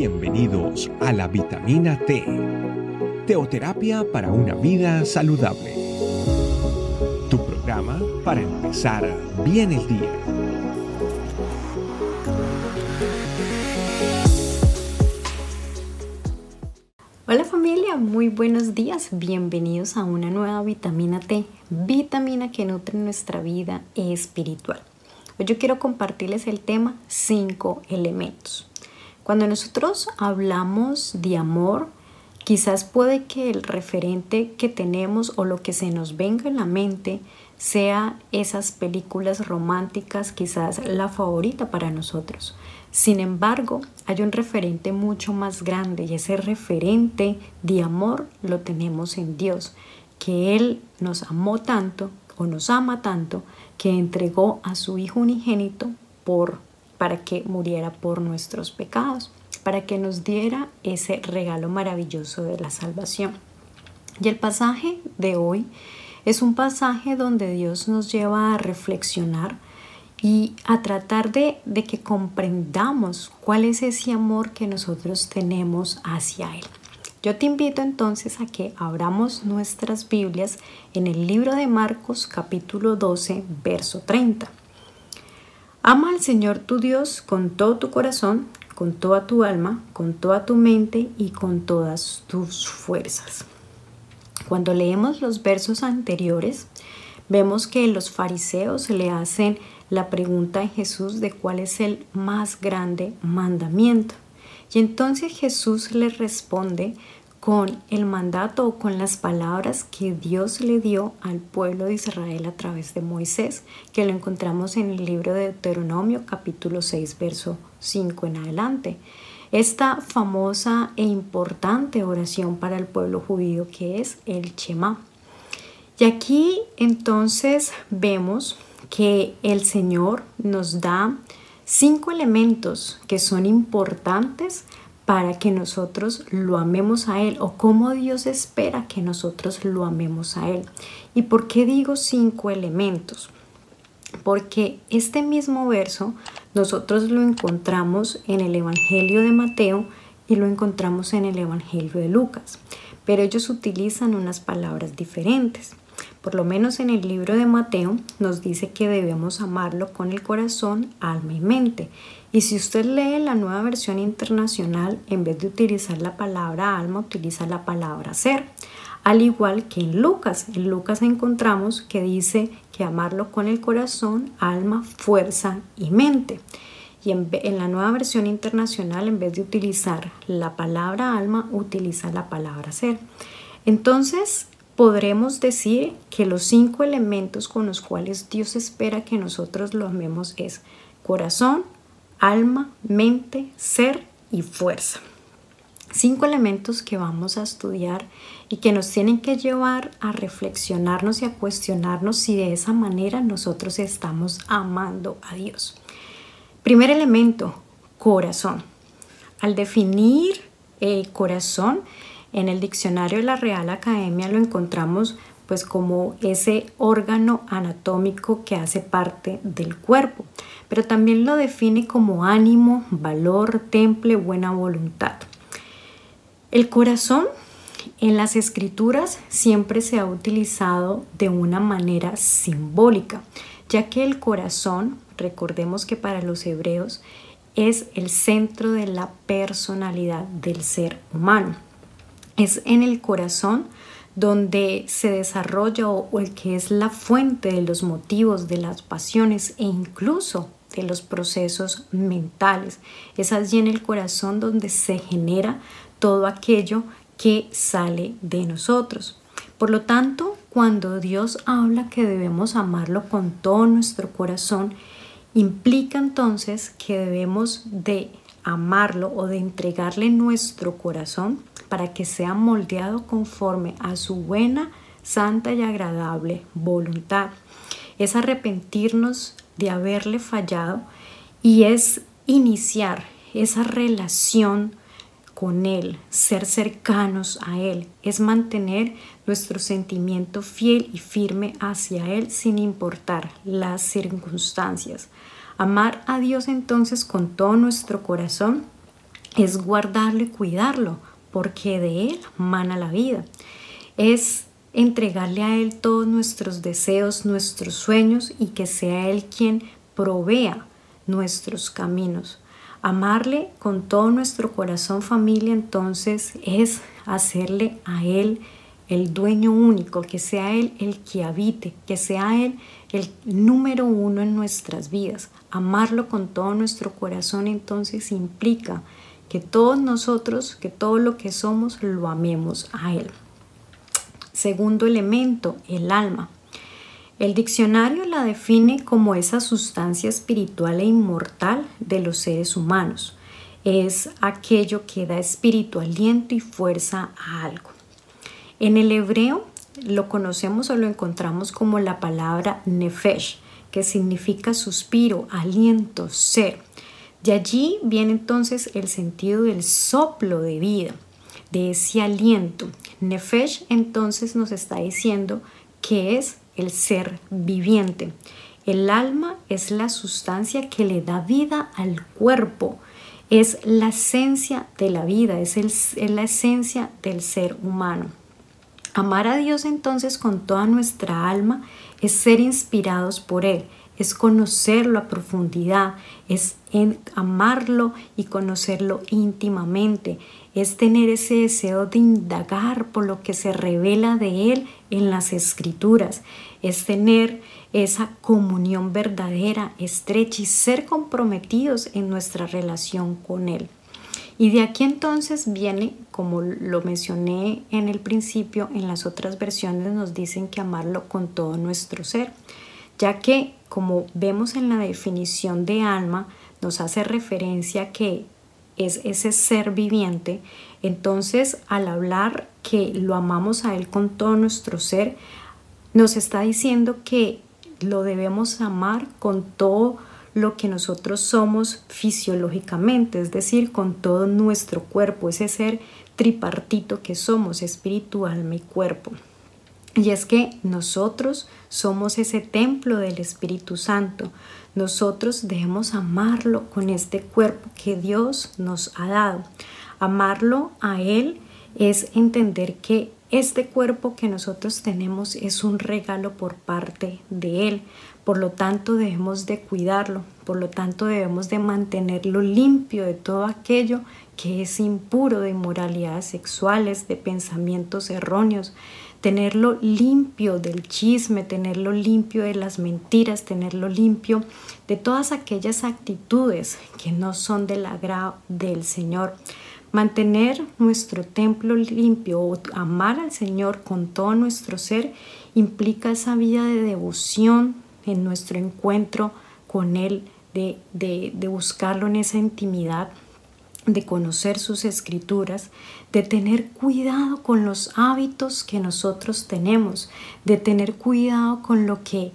Bienvenidos a la vitamina T, teoterapia para una vida saludable. Tu programa para empezar bien el día. Hola familia, muy buenos días. Bienvenidos a una nueva vitamina T, vitamina que nutre nuestra vida espiritual. Hoy yo quiero compartirles el tema 5 elementos. Cuando nosotros hablamos de amor, quizás puede que el referente que tenemos o lo que se nos venga en la mente sea esas películas románticas, quizás la favorita para nosotros. Sin embargo, hay un referente mucho más grande y ese referente de amor lo tenemos en Dios, que Él nos amó tanto o nos ama tanto que entregó a su Hijo unigénito por para que muriera por nuestros pecados, para que nos diera ese regalo maravilloso de la salvación. Y el pasaje de hoy es un pasaje donde Dios nos lleva a reflexionar y a tratar de, que comprendamos cuál es ese amor que nosotros tenemos hacia Él. Yo te invito entonces a que abramos nuestras Biblias en el libro de Marcos capítulo 12, verso 30. Ama al Señor tu Dios con todo tu corazón, con toda tu alma, con toda tu mente y con todas tus fuerzas. Cuando leemos los versos anteriores, vemos que los fariseos le hacen la pregunta a Jesús de cuál es el más grande mandamiento. Y entonces Jesús le responde con el mandato o con las palabras que Dios le dio al pueblo de Israel a través de Moisés, que lo encontramos en el libro de Deuteronomio capítulo 6, verso 5 en adelante. Esta famosa e importante oración para el pueblo judío que es el Shema. Y aquí entonces vemos que el Señor nos da cinco elementos que son importantes para que nosotros lo amemos a Él o cómo Dios espera que nosotros lo amemos a Él. ¿Y por qué digo cinco elementos? Porque este mismo verso nosotros lo encontramos en el Evangelio de Mateo y lo encontramos en el Evangelio de Lucas, pero ellos utilizan unas palabras diferentes. Por lo menos en el libro de Mateo nos dice que debemos amarlo con el corazón, alma y mente. Y si usted lee la nueva versión internacional, en vez de utilizar la palabra alma, utiliza la palabra ser. Al igual que en Lucas. En Lucas encontramos que dice que amarlo con el corazón, alma, fuerza y mente. Y en, en, la nueva versión internacional, en vez de utilizar la palabra alma, utiliza la palabra ser. Entonces, podremos decir que los cinco elementos con los cuales Dios espera que nosotros lo amemos es corazón, alma, mente, ser y fuerza. Cinco elementos que vamos a estudiar y que nos tienen que llevar a reflexionarnos y a cuestionarnos si de esa manera nosotros estamos amando a Dios. Primer elemento, corazón. Al definir corazón, en el diccionario de la Real Academia lo encontramos pues como ese órgano anatómico que hace parte del cuerpo, pero también lo define como ánimo, valor, temple, buena voluntad. El corazón en las escrituras siempre se ha utilizado de una manera simbólica, ya que el corazón, recordemos que para los hebreos, es el centro de la personalidad del ser humano. Es en el corazón donde se desarrolla o, el que es la fuente de los motivos, de las pasiones e incluso de los procesos mentales. Es allí en el corazón donde se genera todo aquello que sale de nosotros. Por lo tanto, cuando Dios habla que debemos amarlo con todo nuestro corazón, implica entonces que debemos de amarlo o de entregarle nuestro corazón para que sea moldeado conforme a su buena, santa y agradable voluntad. Es arrepentirnos de haberle fallado y es iniciar esa relación con Él, ser cercanos a Él, es mantener nuestro sentimiento fiel y firme hacia Él sin importar las circunstancias. Amar a Dios entonces con todo nuestro corazón es guardarlo y cuidarlo, porque de Él mana la vida. Es entregarle a Él todos nuestros deseos, nuestros sueños y que sea Él quien provea nuestros caminos. Amarle con todo nuestro corazón familia entonces es hacerle a Él el dueño único, que sea Él el que habite, que sea Él el número uno en nuestras vidas. Amarlo con todo nuestro corazón entonces implica que todos nosotros, que todo lo que somos, lo amemos a Él. Segundo elemento, el alma. El diccionario la define como esa sustancia espiritual e inmortal de los seres humanos. Es aquello que da espíritu, aliento y fuerza a algo. En el hebreo lo conocemos o lo encontramos como la palabra nefesh, que significa suspiro, aliento, ser. De allí viene entonces el sentido del soplo de vida, de ese aliento. Nefesh entonces nos está diciendo que es el ser viviente. El alma es la sustancia que le da vida al cuerpo, es la esencia de la vida, es, es la esencia del ser humano. Amar a Dios entonces con toda nuestra alma es ser inspirados por Él, es conocerlo a profundidad, es amarlo y conocerlo íntimamente, es tener ese deseo de indagar por lo que se revela de Él en las escrituras, es tener esa comunión verdadera, estrecha y ser comprometidos en nuestra relación con Él. Y de aquí entonces viene, como lo mencioné en el principio, en las otras versiones nos dicen que amarlo con todo nuestro ser, ya que como vemos en la definición de alma, nos hace referencia que es ese ser viviente, entonces al hablar que lo amamos a Él con todo nuestro ser, nos está diciendo que lo debemos amar con todo lo que nosotros somos fisiológicamente, es decir, con todo nuestro cuerpo, ese ser tripartito que somos, espiritual, alma y cuerpo. Y es que nosotros somos ese templo del Espíritu Santo. Nosotros debemos amarlo con este cuerpo que Dios nos ha dado. Amarlo a Él es entender que este cuerpo que nosotros tenemos es un regalo por parte de Él. Por lo tanto debemos de cuidarlo, por lo tanto debemos de mantenerlo limpio de todo aquello que es impuro de inmoralidades sexuales, de pensamientos erróneos, tenerlo limpio del chisme, tenerlo limpio de las mentiras, tenerlo limpio de todas aquellas actitudes que no son del agrado del Señor. Mantener nuestro templo limpio o amar al Señor con todo nuestro ser implica esa vida de devoción en nuestro encuentro con Él, de, de buscarlo en esa intimidad de conocer sus escrituras, de tener cuidado con los hábitos que nosotros tenemos, de tener cuidado con lo que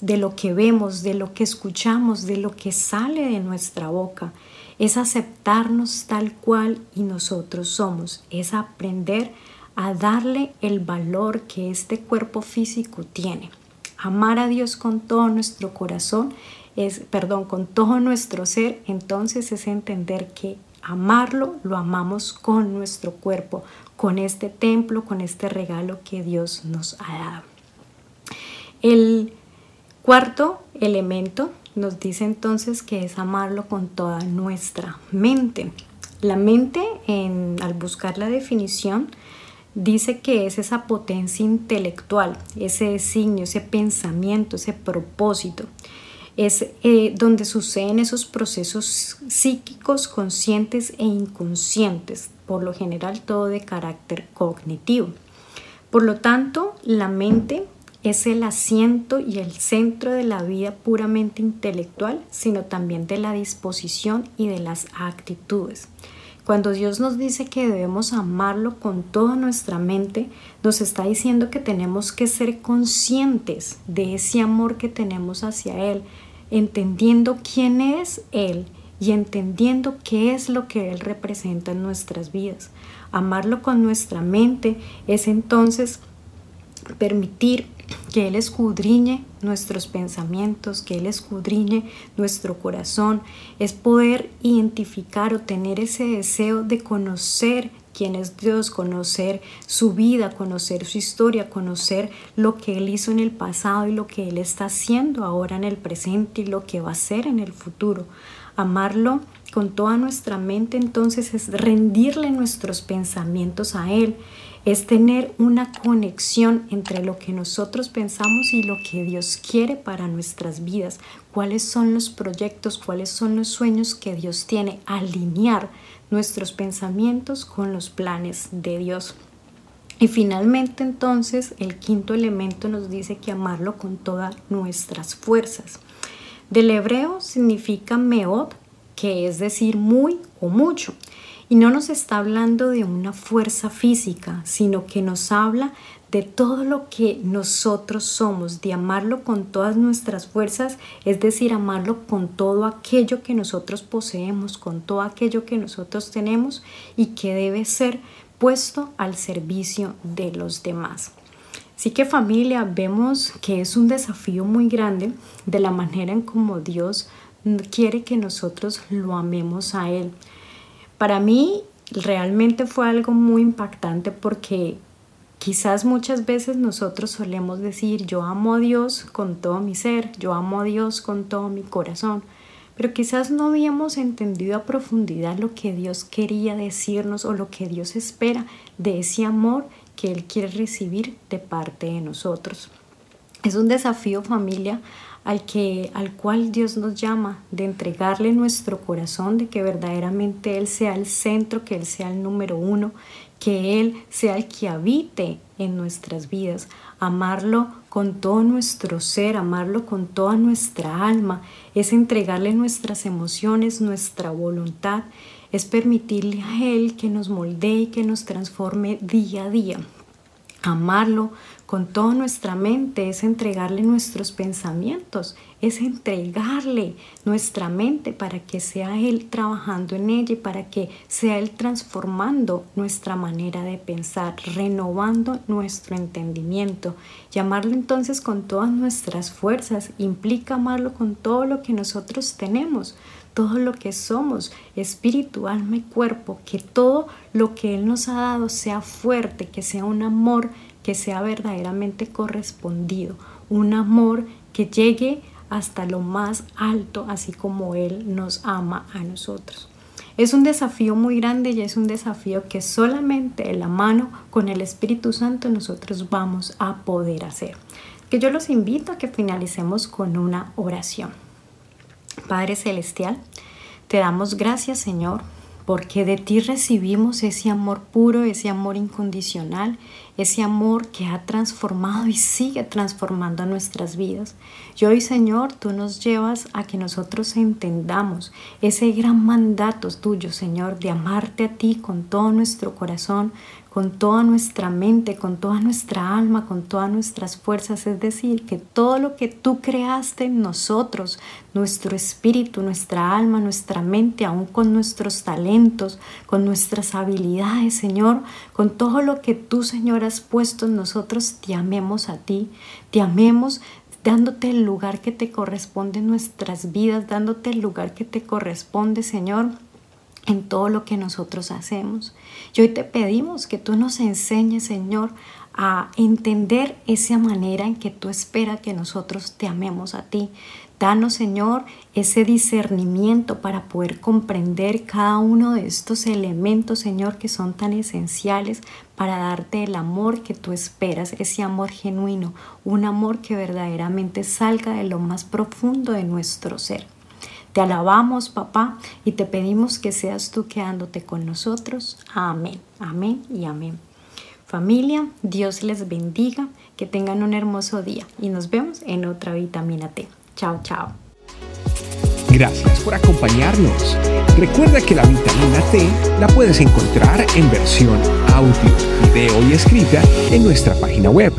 de lo que vemos, de lo que escuchamos, de lo que sale de nuestra boca. Es aceptarnos tal cual y nosotros somos, es aprender a darle el valor que este cuerpo físico tiene. Amar a Dios con todo nuestro corazón es, perdón, con todo nuestro ser, entonces es entender que amarlo, lo amamos con nuestro cuerpo, con este templo, con este regalo que Dios nos ha dado. El cuarto elemento nos dice entonces que es amarlo con toda nuestra mente. La mente, al buscar la definición, dice que es esa potencia intelectual, ese designio, ese pensamiento, ese propósito es eh, donde suceden esos procesos psíquicos conscientes e inconscientes, por lo general todo de carácter cognitivo. Por lo tanto, la mente es el asiento y el centro de la vida puramente intelectual, sino también de la disposición y de las actitudes. Cuando Dios nos dice que debemos amarlo con toda nuestra mente, nos está diciendo que tenemos que ser conscientes de ese amor que tenemos hacia Él, entendiendo quién es Él y entendiendo qué es lo que Él representa en nuestras vidas. Amarlo con nuestra mente es entonces permitir que Él escudriñe nuestros pensamientos, que Él escudriñe nuestro corazón, es poder identificar o tener ese deseo de conocer quién es Dios, conocer su vida, conocer su historia, conocer lo que Él hizo en el pasado y lo que Él está haciendo ahora en el presente y lo que va a hacer en el futuro. Amarlo con toda nuestra mente entonces es rendirle nuestros pensamientos a Él, es tener una conexión entre lo que nosotros pensamos y lo que Dios quiere para nuestras vidas, cuáles son los proyectos, cuáles son los sueños que Dios tiene, alinear nuestros pensamientos con los planes de Dios. Y finalmente entonces el quinto elemento nos dice que amarlo con todas nuestras fuerzas. Del hebreo significa meod, que es decir muy o mucho. Y no nos está hablando de una fuerza física, sino que nos habla de todo lo que nosotros somos, de amarlo con todas nuestras fuerzas, es decir, amarlo con todo aquello que nosotros poseemos, con todo aquello que nosotros tenemos y que debe ser puesto al servicio de los demás. Así que familia, vemos que es un desafío muy grande de la manera en como Dios quiere que nosotros lo amemos a Él. Para mí realmente fue algo muy impactante porque Quizás muchas veces nosotros solemos decir, yo amo a Dios con todo mi ser, yo amo a Dios con todo mi corazón, pero quizás no habíamos entendido a profundidad lo que Dios quería decirnos o lo que Dios espera de ese amor que Él quiere recibir de parte de nosotros. Es un desafío familia al, que, al cual Dios nos llama, de entregarle nuestro corazón, de que verdaderamente Él sea el centro, que Él sea el número uno, que Él sea el que habite en nuestras vidas, amarlo con todo nuestro ser, amarlo con toda nuestra alma, es entregarle nuestras emociones, nuestra voluntad, es permitirle a Él que nos moldee y que nos transforme día a día. Amarlo con toda nuestra mente es entregarle nuestros pensamientos, es entregarle nuestra mente para que sea Él trabajando en ella y para que sea Él transformando nuestra manera de pensar, renovando nuestro entendimiento. Llamarlo entonces con todas nuestras fuerzas implica amarlo con todo lo que nosotros tenemos todo lo que somos, espíritu, alma y cuerpo, que todo lo que Él nos ha dado sea fuerte, que sea un amor que sea verdaderamente correspondido, un amor que llegue hasta lo más alto, así como Él nos ama a nosotros. Es un desafío muy grande y es un desafío que solamente en la mano con el Espíritu Santo nosotros vamos a poder hacer. Que yo los invito a que finalicemos con una oración. Padre Celestial, te damos gracias Señor porque de ti recibimos ese amor puro, ese amor incondicional, ese amor que ha transformado y sigue transformando nuestras vidas. Y hoy, Señor, tú nos llevas a que nosotros entendamos ese gran mandato tuyo, Señor, de amarte a ti con todo nuestro corazón, con toda nuestra mente, con toda nuestra alma, con todas nuestras fuerzas. Es decir, que todo lo que tú creaste en nosotros, nuestro espíritu, nuestra alma, nuestra mente, aún con nuestros talentos, con nuestras habilidades, Señor, con todo lo que tú, Señor, has puesto en nosotros, te amemos a ti, te amemos dándote el lugar que te corresponde en nuestras vidas, dándote el lugar que te corresponde, Señor en todo lo que nosotros hacemos. Y hoy te pedimos que tú nos enseñes, Señor, a entender esa manera en que tú esperas que nosotros te amemos a ti. Danos, Señor, ese discernimiento para poder comprender cada uno de estos elementos, Señor, que son tan esenciales para darte el amor que tú esperas, ese amor genuino, un amor que verdaderamente salga de lo más profundo de nuestro ser. Te alabamos, papá, y te pedimos que seas tú quedándote con nosotros. Amén, amén y amén. Familia, Dios les bendiga, que tengan un hermoso día y nos vemos en otra vitamina T. Chao, chao. Gracias por acompañarnos. Recuerda que la vitamina T la puedes encontrar en versión audio, video y escrita en nuestra página web,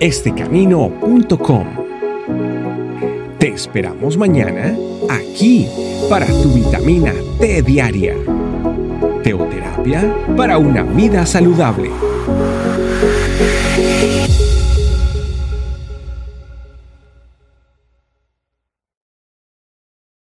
estecamino.com. Te esperamos mañana aquí para tu vitamina T diaria. Teoterapia para una vida saludable.